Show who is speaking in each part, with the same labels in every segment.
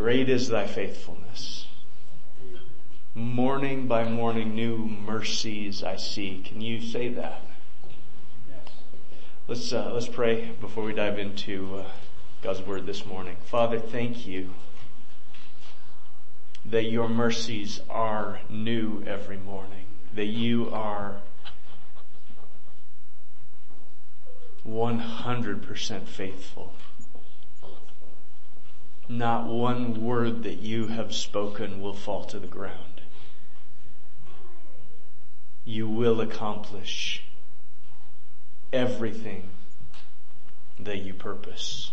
Speaker 1: Great is thy faithfulness. Morning by morning new mercies I see. Can you say that? Let's, uh, let's pray before we dive into uh, God's word this morning. Father, thank you that your mercies are new every morning, that you are 100% faithful. Not one word that you have spoken will fall to the ground. You will accomplish everything that you purpose.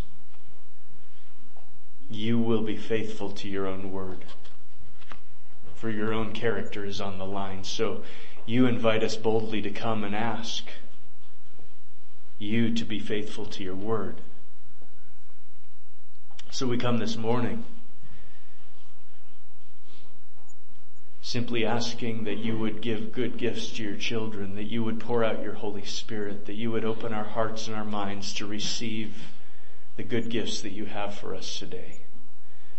Speaker 1: You will be faithful to your own word. For your own character is on the line. So you invite us boldly to come and ask you to be faithful to your word. So we come this morning simply asking that you would give good gifts to your children, that you would pour out your Holy Spirit, that you would open our hearts and our minds to receive the good gifts that you have for us today.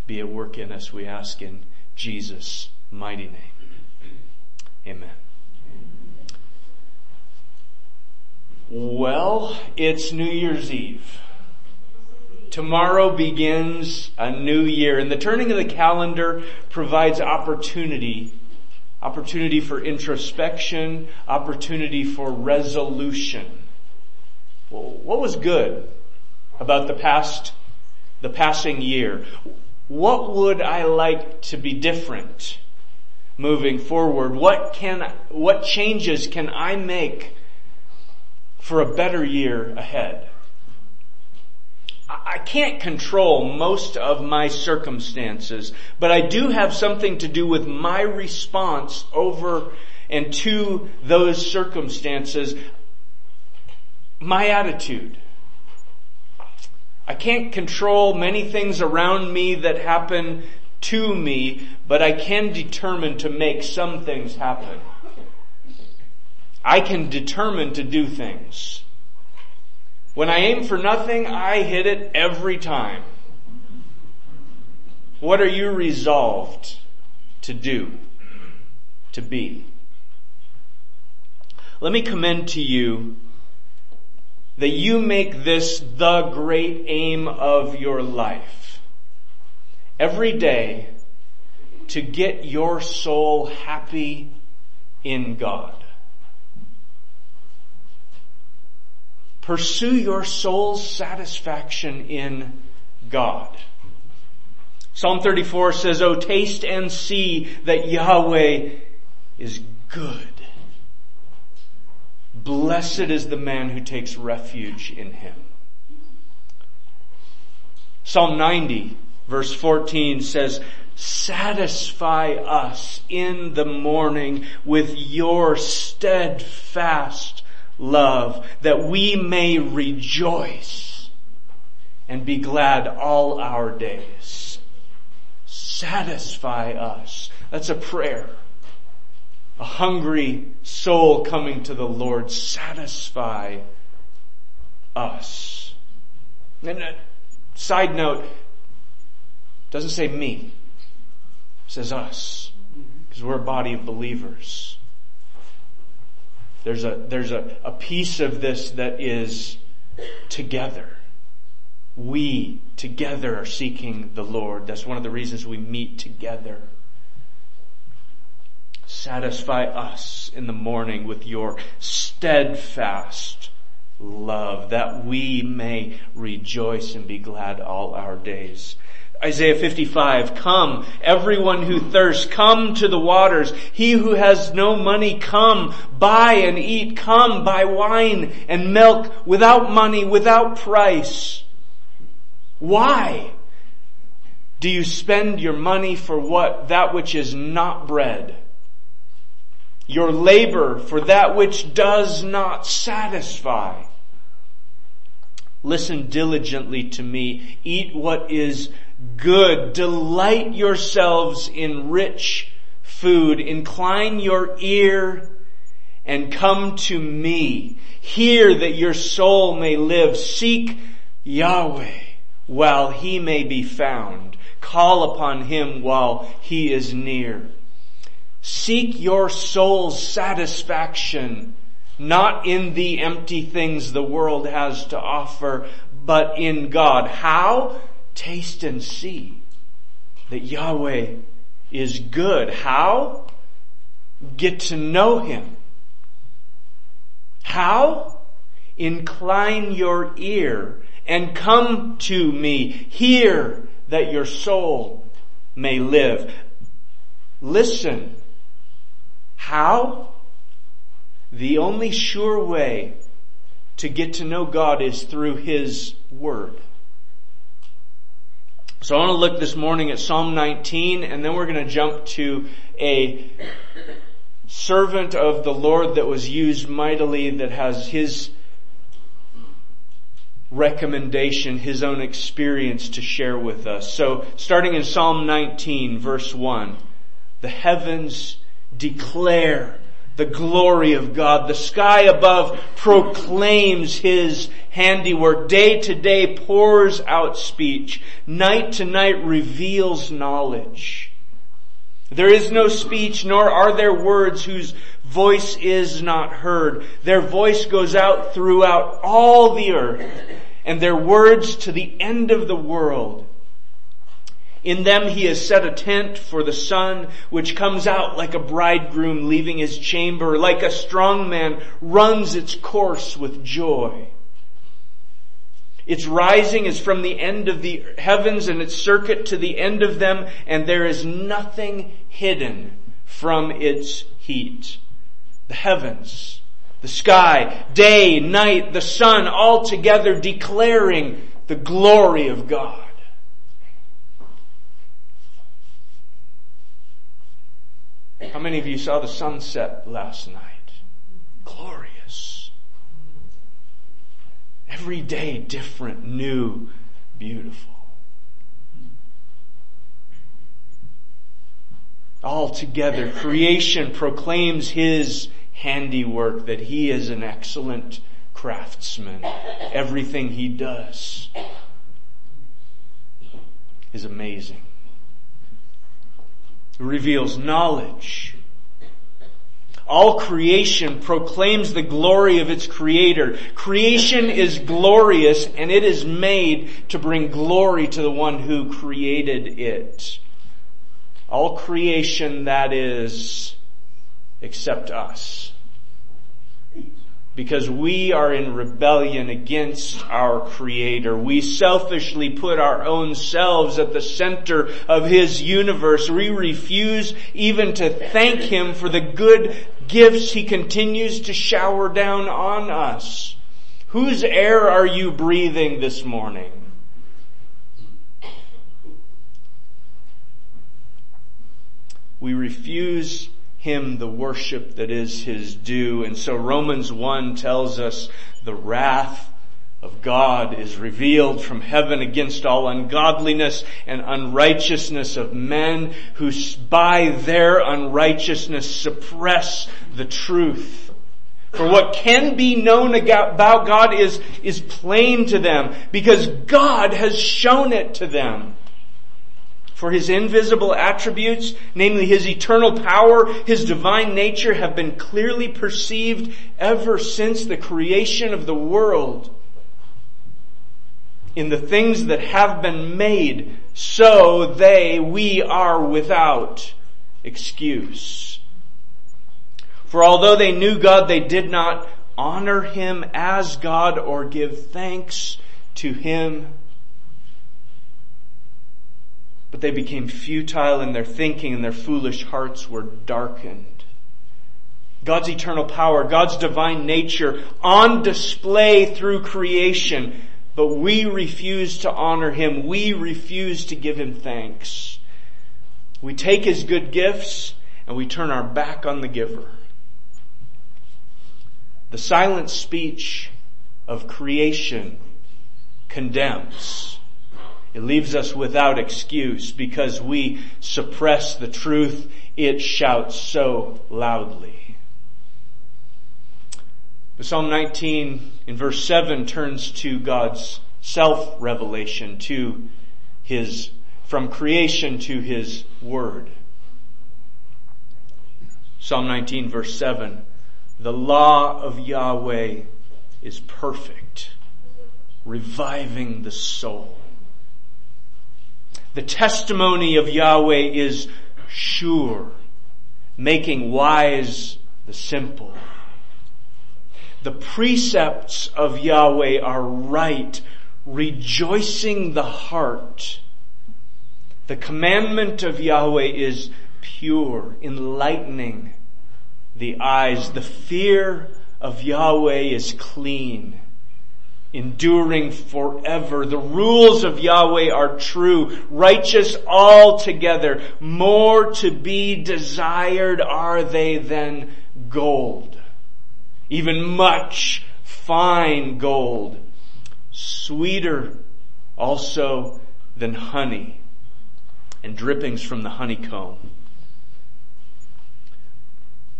Speaker 1: Be at work in us, we ask in Jesus' mighty name. Amen. Well, it's New Year's Eve. Tomorrow begins a new year and the turning of the calendar provides opportunity, opportunity for introspection, opportunity for resolution. Well, what was good about the past, the passing year? What would I like to be different moving forward? What can, what changes can I make for a better year ahead? I can't control most of my circumstances, but I do have something to do with my response over and to those circumstances. My attitude. I can't control many things around me that happen to me, but I can determine to make some things happen. I can determine to do things. When I aim for nothing, I hit it every time. What are you resolved to do? To be? Let me commend to you that you make this the great aim of your life. Every day to get your soul happy in God. Pursue your soul's satisfaction in God. Psalm 34 says, Oh, taste and see that Yahweh is good. Blessed is the man who takes refuge in him. Psalm 90 verse 14 says, satisfy us in the morning with your steadfast love that we may rejoice and be glad all our days. Satisfy us. That's a prayer. A hungry soul coming to the Lord. Satisfy us. And a side note, doesn't say me. It says us. Because we're a body of believers. There's a, there's a, a piece of this that is together. We together are seeking the Lord. That's one of the reasons we meet together. Satisfy us in the morning with your steadfast love that we may rejoice and be glad all our days. Isaiah 55, come, everyone who thirsts, come to the waters. He who has no money, come, buy and eat, come, buy wine and milk without money, without price. Why do you spend your money for what, that which is not bread? Your labor for that which does not satisfy. Listen diligently to me. Eat what is good. Delight yourselves in rich food. Incline your ear and come to me. Hear that your soul may live. Seek Yahweh while he may be found. Call upon Him while He is near. Seek your soul's satisfaction, not in the empty things the world has to offer, but in God. How? Taste and see that Yahweh is good. How? Get to know Him. How? Incline your ear and come to me. Hear that your soul may live. Listen. How? The only sure way to get to know God is through His Word. So I want to look this morning at Psalm 19 and then we're going to jump to a servant of the Lord that was used mightily that has his recommendation, his own experience to share with us. So starting in Psalm 19 verse 1, the heavens declare the glory of God. The sky above proclaims His handiwork. Day to day pours out speech. Night to night reveals knowledge. There is no speech, nor are there words whose voice is not heard. Their voice goes out throughout all the earth, and their words to the end of the world. In them he has set a tent for the sun, which comes out like a bridegroom leaving his chamber, like a strong man runs its course with joy. Its rising is from the end of the heavens and its circuit to the end of them, and there is nothing hidden from its heat. The heavens, the sky, day, night, the sun, all together declaring the glory of God. How many of you saw the sunset last night? Glorious. Every day different, new, beautiful. All together, creation proclaims His handiwork, that He is an excellent craftsman. Everything He does is amazing reveals knowledge. All creation proclaims the glory of its creator. Creation is glorious and it is made to bring glory to the one who created it. All creation that is, except us because we are in rebellion against our creator. We selfishly put our own selves at the center of his universe. We refuse even to thank him for the good gifts he continues to shower down on us. Whose air are you breathing this morning? We refuse him the worship that is his due. And so Romans 1 tells us the wrath of God is revealed from heaven against all ungodliness and unrighteousness of men who by their unrighteousness suppress the truth. For what can be known about God is, is plain to them because God has shown it to them. For his invisible attributes, namely his eternal power, his divine nature have been clearly perceived ever since the creation of the world. In the things that have been made, so they, we are without excuse. For although they knew God, they did not honor him as God or give thanks to him but they became futile in their thinking and their foolish hearts were darkened. God's eternal power, God's divine nature on display through creation, but we refuse to honor Him. We refuse to give Him thanks. We take His good gifts and we turn our back on the giver. The silent speech of creation condemns. It leaves us without excuse because we suppress the truth it shouts so loudly. But Psalm 19 in verse 7 turns to God's self-revelation, to His from creation to His Word. Psalm 19 verse 7, the law of Yahweh is perfect, reviving the soul. The testimony of Yahweh is sure, making wise the simple. The precepts of Yahweh are right, rejoicing the heart. The commandment of Yahweh is pure, enlightening the eyes. The fear of Yahweh is clean, enduring forever. The rules of Yahweh are true, righteous altogether. More to be desired are they than gold, even much fine gold, sweeter also than honey and drippings from the honeycomb.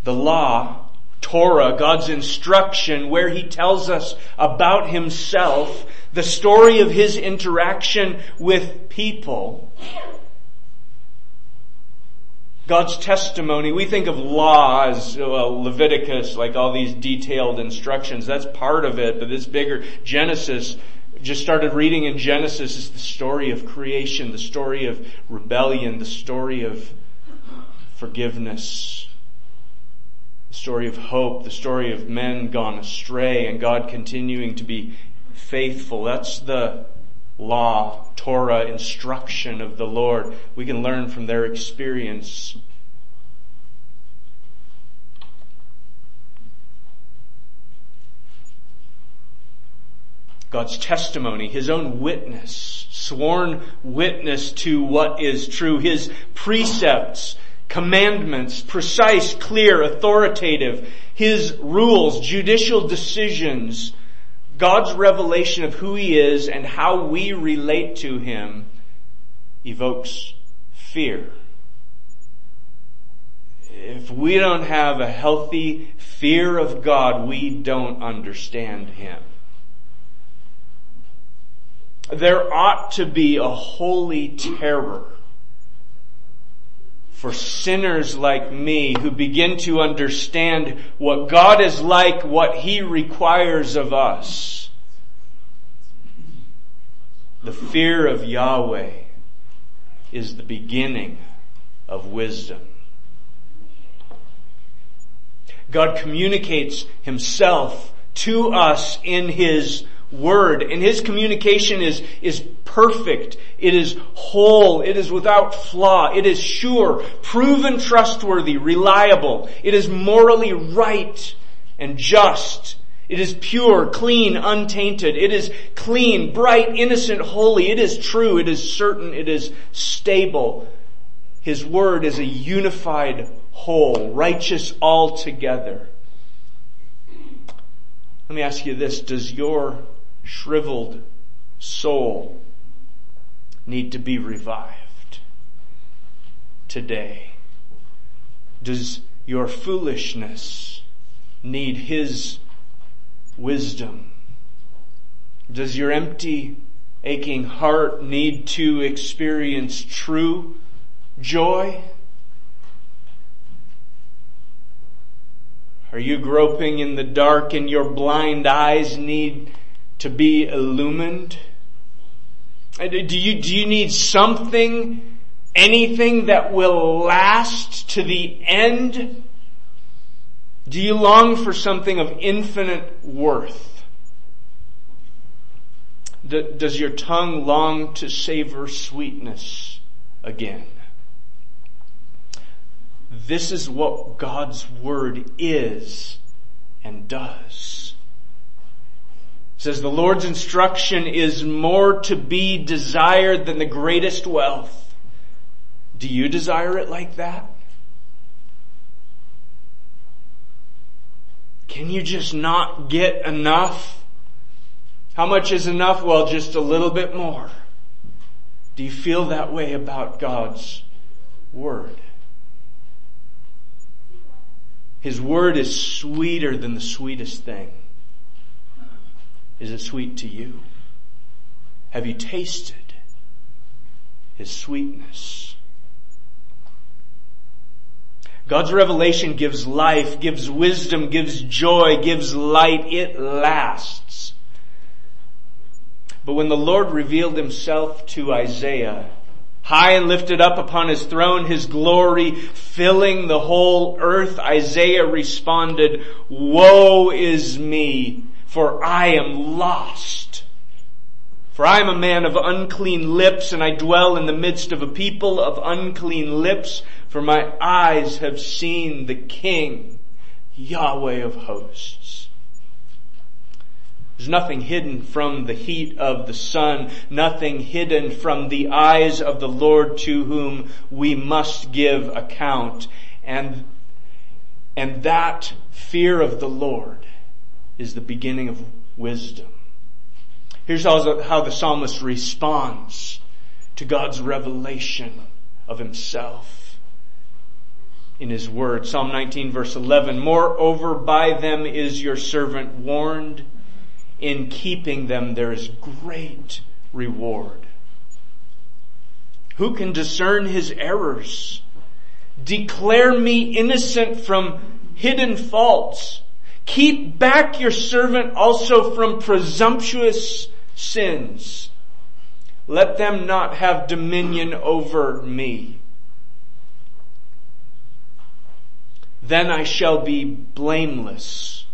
Speaker 1: The law, Torah, God's instruction where He tells us about Himself, the story of His interaction with people, God's testimony, we think of law as well, Leviticus, like all these detailed instructions. That's part of it, but it's bigger. Genesis, just started reading in Genesis is the story of creation, the story of rebellion, the story of forgiveness, the story of hope, the story of men gone astray and God continuing to be faithful. That's the law, Torah, instruction of the Lord. We can learn from their experience. God's testimony, His own witness, sworn witness to what is true, His precepts, commandments, precise, clear, authoritative, His rules, judicial decisions, God's revelation of who He is and how we relate to Him evokes fear. If we don't have a healthy fear of God, we don't understand Him. There ought to be a holy terror for sinners like me who begin to understand what God is like, what He requires of us. The fear of Yahweh is the beginning of wisdom. God communicates Himself to us in His word. And his communication is, is perfect. It is whole. It is without flaw. It is sure, proven trustworthy, reliable. It is morally right and just. It is pure, clean, untainted. It is clean, bright, innocent, holy. It is true. It is certain. It is stable. His word is a unified whole, righteous altogether. Let me ask you this. Does your shriveled soul need to be revived today? Does your foolishness need His wisdom? Does your empty, aching heart need to experience true joy? Are you groping in the dark and your blind eyes need to be illumined? Uh, do you, do you need something, anything that will last to the end? Do you long for something of infinite worth? Does your tongue long to savor sweetness again? This is what God's Word is and does says the Lord's instruction is more to be desired than the greatest wealth. Do you desire it like that? Can you just not get enough? How much is enough? Well, just a little bit more. Do you feel that way about God's Word? His Word is sweeter than the sweetest thing. Is it sweet to you? Have you tasted His sweetness. God's revelation gives life, gives wisdom, gives joy, gives light. It lasts. But when the Lord revealed himself to Isaiah, high and lifted up upon his throne, his glory filling the whole earth, Isaiah responded, woe is me, for I am lost. For I am a man of unclean lips and I dwell in the midst of a people of unclean lips for my eyes have seen the King, Yahweh of hosts. There's nothing hidden from the heat of the sun, nothing hidden from the eyes of the Lord to whom we must give account. And, and that fear of the Lord is the beginning of wisdom. Here's how, the psalmist responds to God's revelation of himself in his word. Psalm 19 verse 11, moreover by them is your servant warned. In keeping them there is great reward. Who can discern his errors? Declare me innocent from hidden faults. Keep back your servant also from presumptuous sins. Let them not have dominion over me. Then I shall be blameless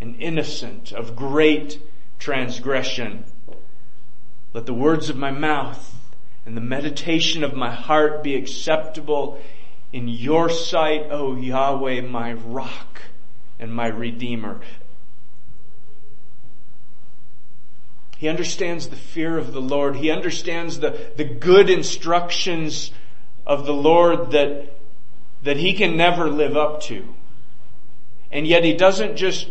Speaker 1: and innocent of great transgression. Let the words of my mouth and the meditation of my heart be acceptable in your sight, O Yahweh, my rock and my redeemer. He understands the fear of the Lord. He understands the, the good instructions of the Lord that that he can never live up to. And yet he doesn't just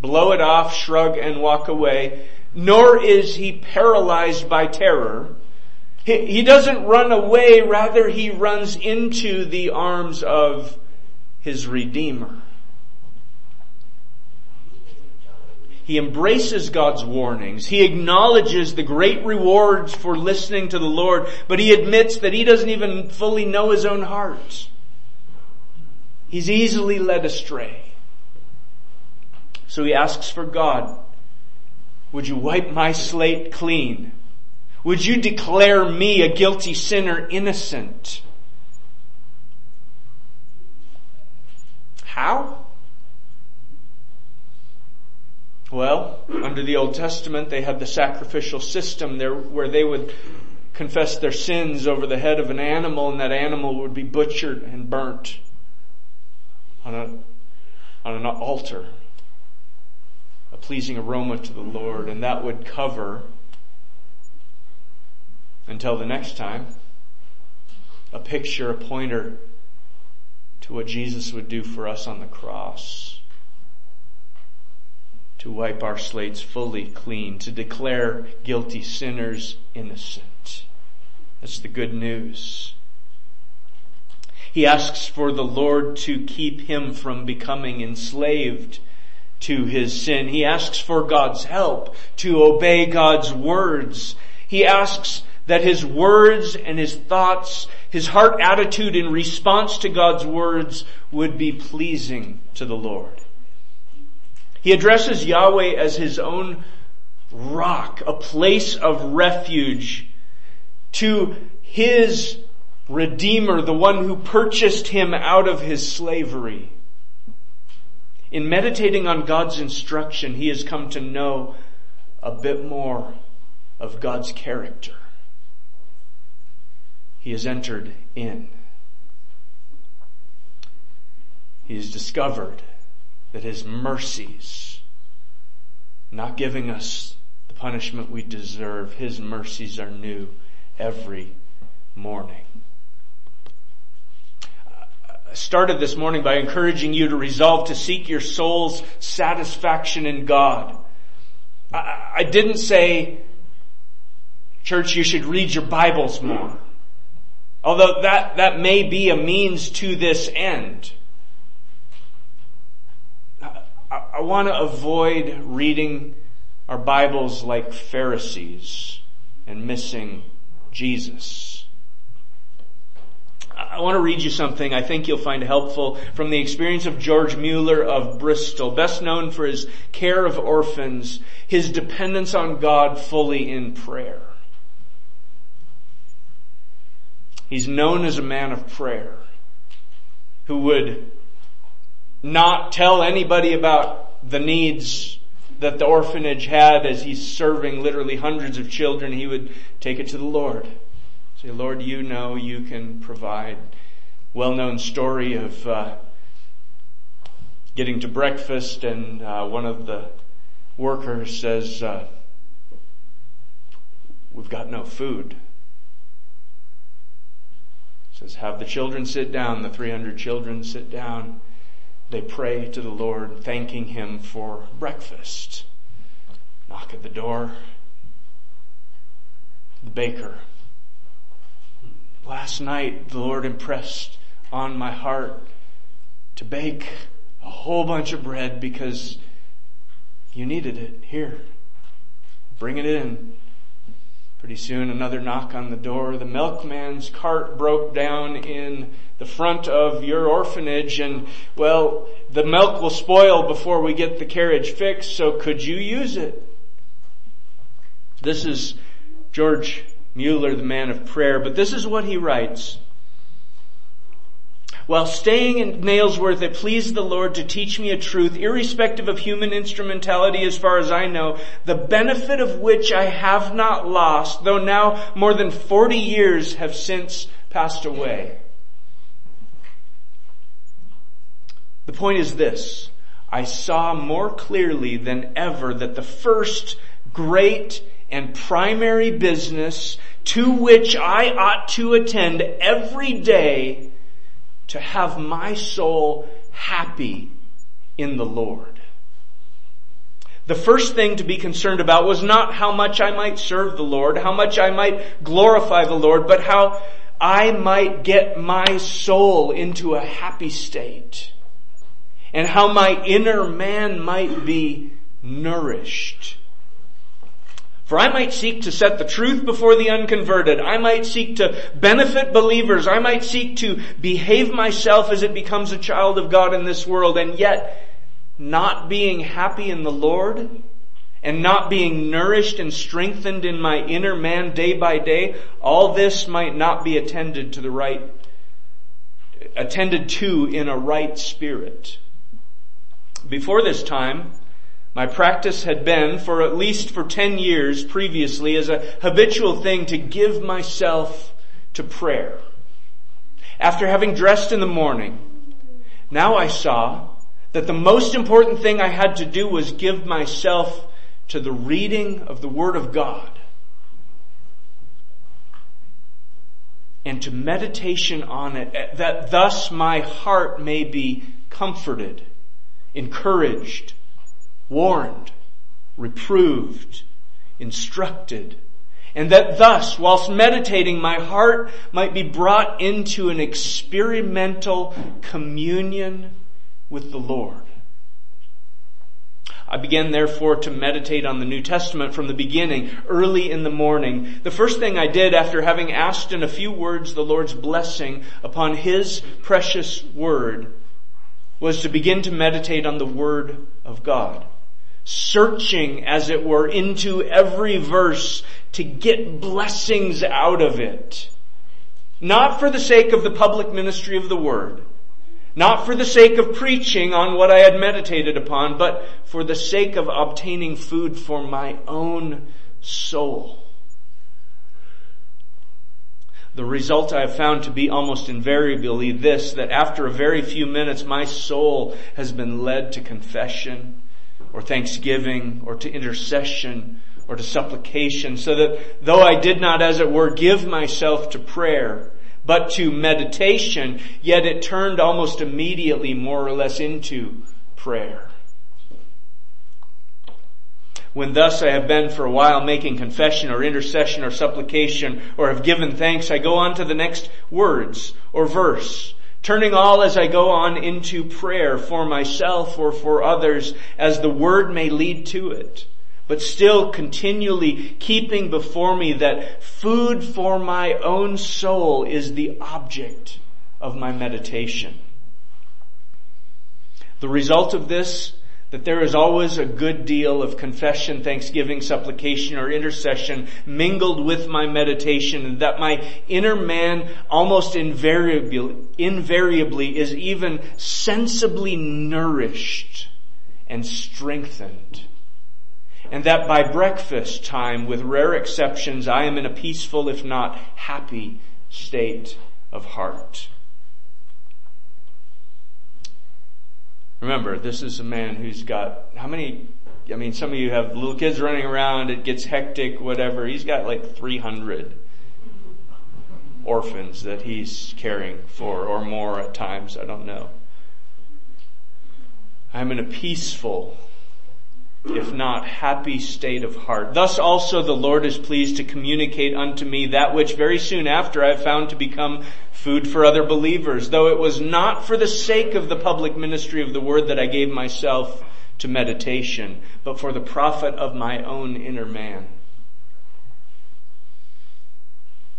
Speaker 1: blow it off, shrug, and walk away, nor is he paralyzed by terror. He, he doesn't run away, rather he runs into the arms of his Redeemer. He embraces God's warnings. He acknowledges the great rewards for listening to the Lord, but he admits that he doesn't even fully know his own heart. He's easily led astray. So he asks for God, would you wipe my slate clean? Would you declare me a guilty sinner innocent? How? Well, under the Old Testament, they had the sacrificial system there where they would confess their sins over the head of an animal and that animal would be butchered and burnt on, a, on an altar, a pleasing aroma to the Lord, and that would cover until the next time a picture, a pointer to what Jesus would do for us on the cross. To wipe our slates fully clean, to declare guilty sinners innocent. That's the good news. He asks for the Lord to keep him from becoming enslaved to his sin. He asks for God's help to obey God's words. He asks that his words and his thoughts, his heart attitude in response to God's words would be pleasing to the Lord. He addresses Yahweh as his own rock, a place of refuge to his Redeemer, the one who purchased him out of his slavery. In meditating on God's instruction, he has come to know a bit more of God's character. He has entered in. He has discovered that his mercies, not giving us the punishment we deserve, his mercies are new every morning I started this morning by encouraging you to resolve to seek your soul's satisfaction in God. I, didn't say, church, you should read your Bibles more. Although that, that may be a means to this end. I, I want to avoid reading our Bibles like Pharisees and missing Jesus. I want to read you something I think you'll find helpful from the experience of George Mueller of Bristol, best known for his care of orphans, his dependence on God fully in prayer. He's known as a man of prayer who would not tell anybody about the needs that the orphanage had as he's serving literally hundreds of children. He would take it to the Lord. Say, Lord, you know you can provide. Well-known story of uh, getting to breakfast and uh, one of the workers says, uh, we've got no food. Says, have the children sit down. The 300 children sit down. They pray to the Lord, thanking Him for breakfast. Knock at the door. The baker. Last night, the Lord impressed on my heart to bake a whole bunch of bread because you needed it. Here. Bring it in. Pretty soon another knock on the door. The milkman's cart broke down in the front of your orphanage and well, the milk will spoil before we get the carriage fixed, so could you use it? This is George Mueller, the man of prayer, but this is what he writes. While staying in Nailsworth, it pleased the Lord to teach me a truth, irrespective of human instrumentality as far as I know, the benefit of which I have not lost, though now more than 40 years have since passed away. The point is this. I saw more clearly than ever that the first great and primary business to which I ought to attend every day to have my soul happy in the Lord. The first thing to be concerned about was not how much I might serve the Lord, how much I might glorify the Lord, but how I might get my soul into a happy state and how my inner man might be nourished for I might seek to set the truth before the unconverted. I might seek to benefit believers. I might seek to behave myself as it becomes a child of God in this world and yet not being happy in the Lord and not being nourished and strengthened in my inner man day by day, all this might not be attended to the right, attended to in a right spirit. Before this time, my practice had been, for at least for 10 years previously, as a habitual thing to give myself to prayer. After having dressed in the morning, now I saw that the most important thing I had to do was give myself to the reading of the Word of God and to meditation on it, that thus my heart may be comforted, encouraged, warned, reproved, instructed, and that thus, whilst meditating, my heart might be brought into an experimental communion with the Lord. I began therefore to meditate on the New Testament from the beginning, early in the morning. The first thing I did after having asked in a few words the Lord's blessing upon His precious Word was to begin to meditate on the Word of God searching, as it were, into every verse to get blessings out of it. Not for the sake of the public ministry of the word, not for the sake of preaching on what I had meditated upon, but for the sake of obtaining food for my own soul. The result I have found to be almost invariably this, that after a very few minutes my soul has been led to confession, or thanksgiving or to intercession or to supplication so that though I did not as it were give myself to prayer, but to meditation, yet it turned almost immediately more or less into prayer. When thus I have been for a while making confession or intercession or supplication or have given thanks, I go on to the next words or verse turning all as I go on into prayer for myself or for others as the word may lead to it. But still continually keeping before me that food for my own soul is the object of my meditation. The result of this, that there is always a good deal of confession, thanksgiving, supplication, or intercession mingled with my meditation, and that my inner man almost invariably, invariably is even sensibly nourished and strengthened. And that by breakfast time, with rare exceptions, I am in a peaceful, if not happy, state of heart. Remember, this is a man who's got, how many, I mean, some of you have little kids running around, it gets hectic, whatever. He's got like 300 orphans that he's caring for, or more at times, I don't know. I'm in a peaceful, if not happy state of heart. Thus also the Lord is pleased to communicate unto me that which very soon after I found to become food for other believers, though it was not for the sake of the public ministry of the word that I gave myself to meditation, but for the profit of my own inner man.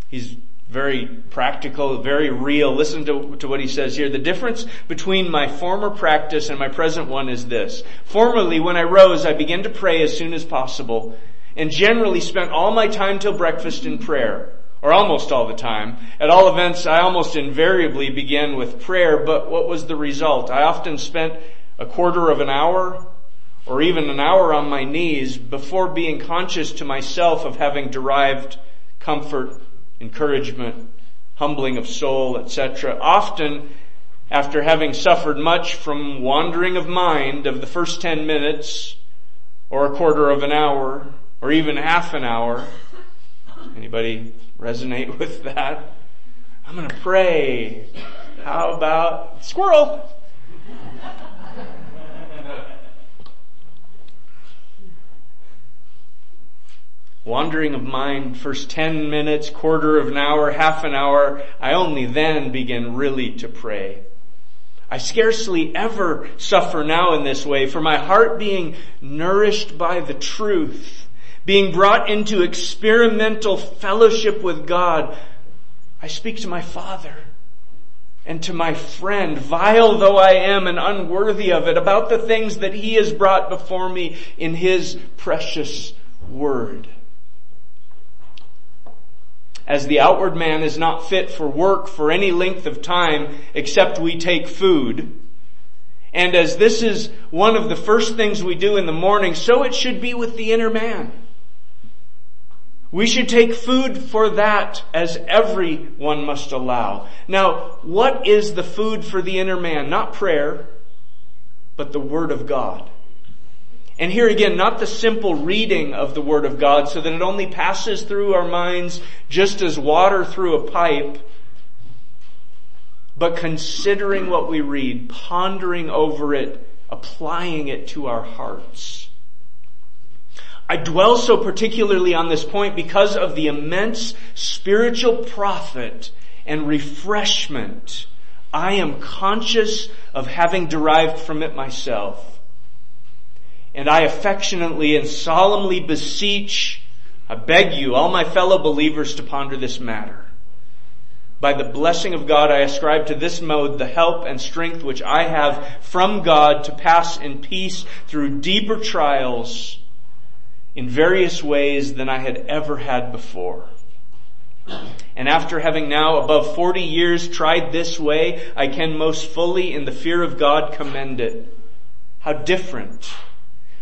Speaker 1: He's very practical, very real. Listen to, to what he says here. The difference between my former practice and my present one is this. Formerly, when I rose, I began to pray as soon as possible and generally spent all my time till breakfast in prayer. Or almost all the time. At all events, I almost invariably began with prayer, but what was the result? I often spent a quarter of an hour or even an hour on my knees before being conscious to myself of having derived comfort encouragement, humbling of soul, etc. Often, after having suffered much from wandering of mind of the first 10 minutes, or a quarter of an hour, or even half an hour, anybody resonate with that? I'm gonna pray. How about squirrel? wandering of mind, first 10 minutes, quarter of an hour, half an hour, I only then begin really to pray. I scarcely ever suffer now in this way, for my heart being nourished by the truth, being brought into experimental fellowship with God, I speak to my Father and to my friend, vile though I am and unworthy of it, about the things that He has brought before me in His precious Word as the outward man is not fit for work for any length of time except we take food. And as this is one of the first things we do in the morning, so it should be with the inner man. We should take food for that as everyone must allow. Now, what is the food for the inner man? Not prayer, but the Word of God. And here again, not the simple reading of the Word of God so that it only passes through our minds just as water through a pipe, but considering what we read, pondering over it, applying it to our hearts. I dwell so particularly on this point because of the immense spiritual profit and refreshment I am conscious of having derived from it myself. And I affectionately and solemnly beseech, I beg you, all my fellow believers to ponder this matter. By the blessing of God, I ascribe to this mode the help and strength which I have from God to pass in peace through deeper trials in various ways than I had ever had before. And after having now above 40 years tried this way, I can most fully in the fear of God commend it. How different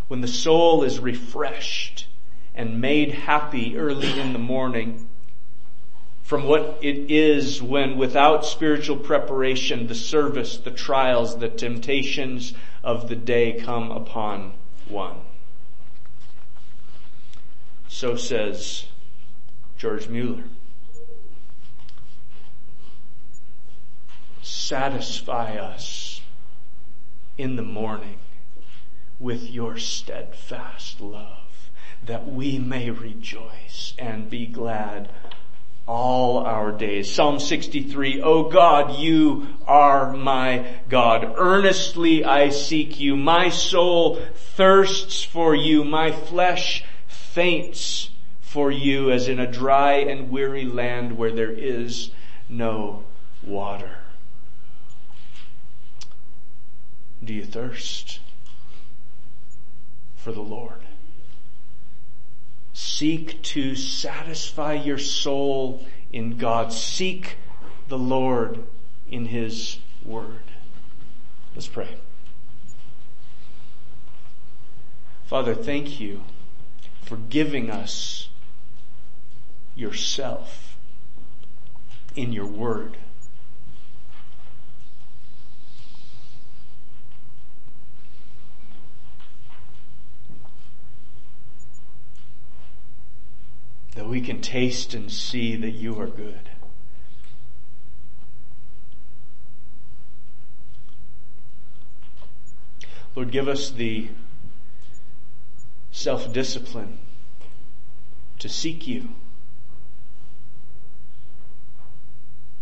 Speaker 1: when the soul is refreshed and made happy early in the morning from what it is when without spiritual preparation the service, the trials, the temptations of the day come upon one. So says George Mueller. Satisfy us in the morning with your steadfast love, that we may rejoice and be glad all our days. Psalm 63, O God, you are my God. Earnestly I seek you. My soul thirsts for you. My flesh faints for you as in a dry and weary land where there is no water. Do you thirst for the Lord? Seek to satisfy your soul in God. Seek the Lord in His Word. Let's pray. Father, thank you for giving us yourself in your Word. that we can taste and see that you are good. Lord, give us the self-discipline to seek you,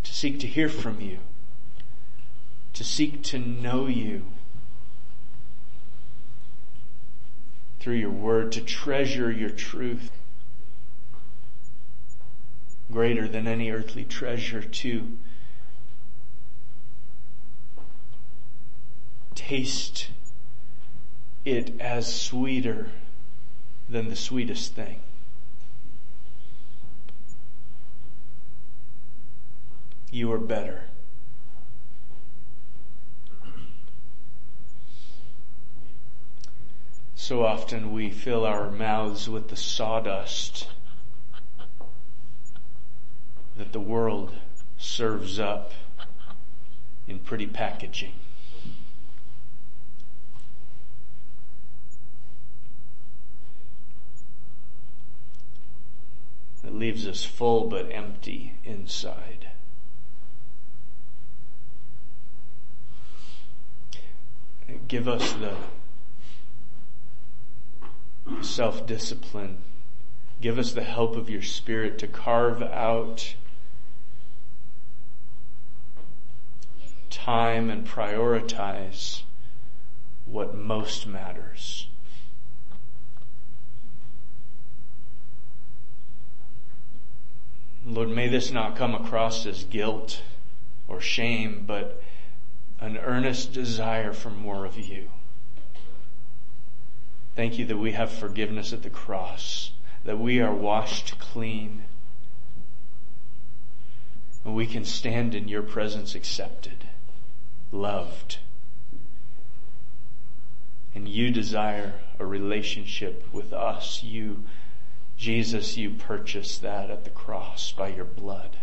Speaker 1: to seek to hear from you, to seek to know you through your word, to treasure your truth greater than any earthly treasure to taste it as sweeter than the sweetest thing. You are better. So often we fill our mouths with the sawdust that the world serves up in pretty packaging. It leaves us full but empty inside. Give us the self-discipline. Give us the help of your spirit to carve out time and prioritize what most matters. Lord, may this not come across as guilt or shame, but an earnest desire for more of you. Thank you that we have forgiveness at the cross, that we are washed clean, and we can stand in your presence accepted, loved. And you desire a relationship with us. You Jesus, you purchased that at the cross by your blood.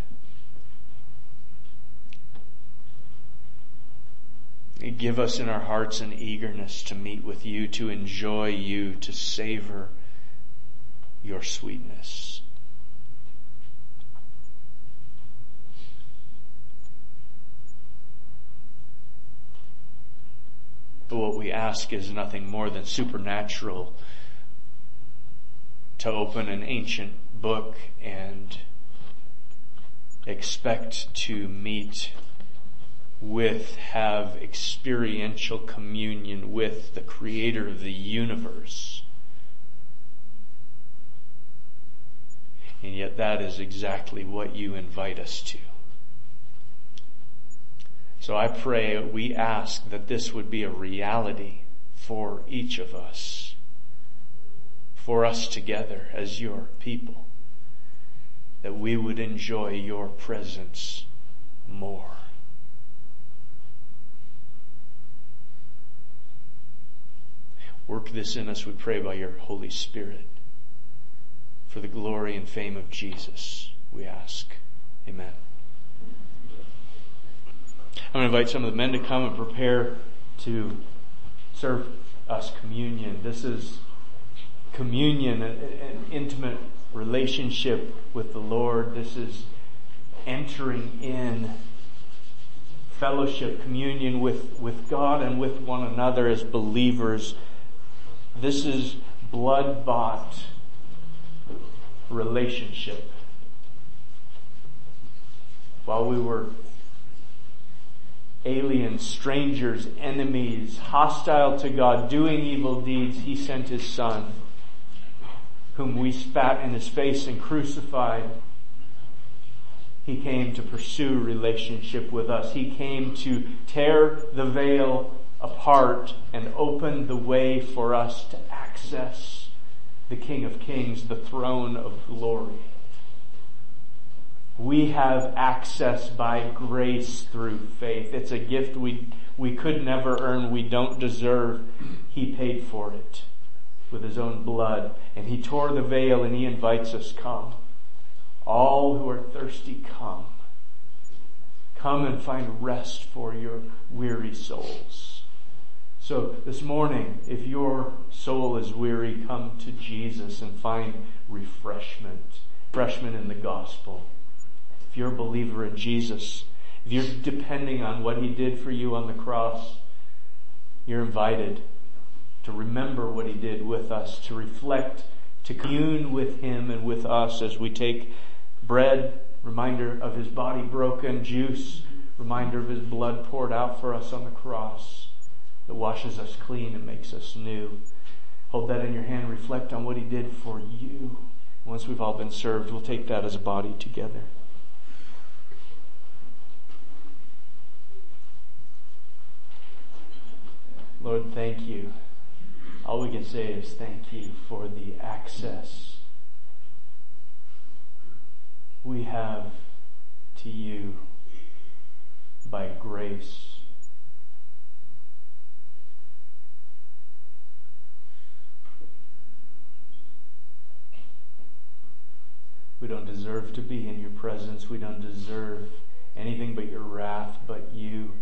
Speaker 1: Give us in our hearts an eagerness to meet with you, to enjoy you, to savor your sweetness. But what we ask is nothing more than supernatural to open an ancient book and expect to meet with, have experiential communion with the creator of the universe. And yet that is exactly what you invite us to. So I pray, we ask that this would be a reality for each of us for us together as your people, that we would enjoy your presence more. Work this in us, we pray, by your Holy Spirit. For the glory and fame of Jesus, we ask. Amen. I'm going to invite some of the men to come and prepare to serve us communion. This is communion, an intimate relationship with the Lord. This is entering in fellowship, communion with, with God and with one another as believers. This is blood bought relationship. While we were aliens, strangers, enemies, hostile to God, doing evil deeds, He sent His Son whom we spat in his face and crucified. He came to pursue relationship with us. He came to tear the veil apart and open the way for us to access the King of Kings, the throne of glory. We have access by grace through faith. It's a gift we, we could never earn. We don't deserve. He paid for it with his own blood and he tore the veil and he invites us, come. All who are thirsty, come. Come and find rest for your weary souls. So this morning, if your soul is weary, come to Jesus and find refreshment. Refreshment in the gospel. If you're a believer in Jesus, if you're depending on what He did for you on the cross, you're invited to remember what He did with us, to reflect, to commune with Him and with us as we take bread, reminder of His body broken, juice, reminder of His blood poured out for us on the cross that washes us clean and makes us new. Hold that in your hand, reflect on what He did for you. Once we've all been served, we'll take that as a body together. Lord, thank you. All we can say is thank you for the access we have to you by grace. We don't deserve to be in your presence. We don't deserve anything but your wrath, but you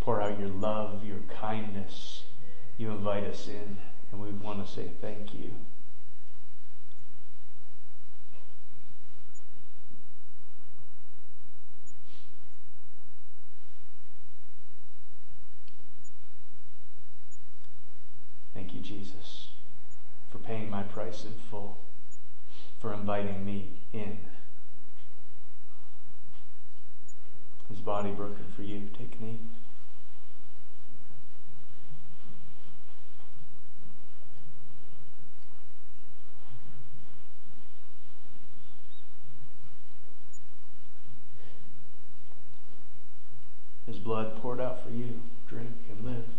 Speaker 1: pour out your love, your kindness. You invite us in, and we want to say thank you. Thank you, Jesus, for paying my price in full, for inviting me in. His body broken for you. Take. His blood poured out for you. Drink and live.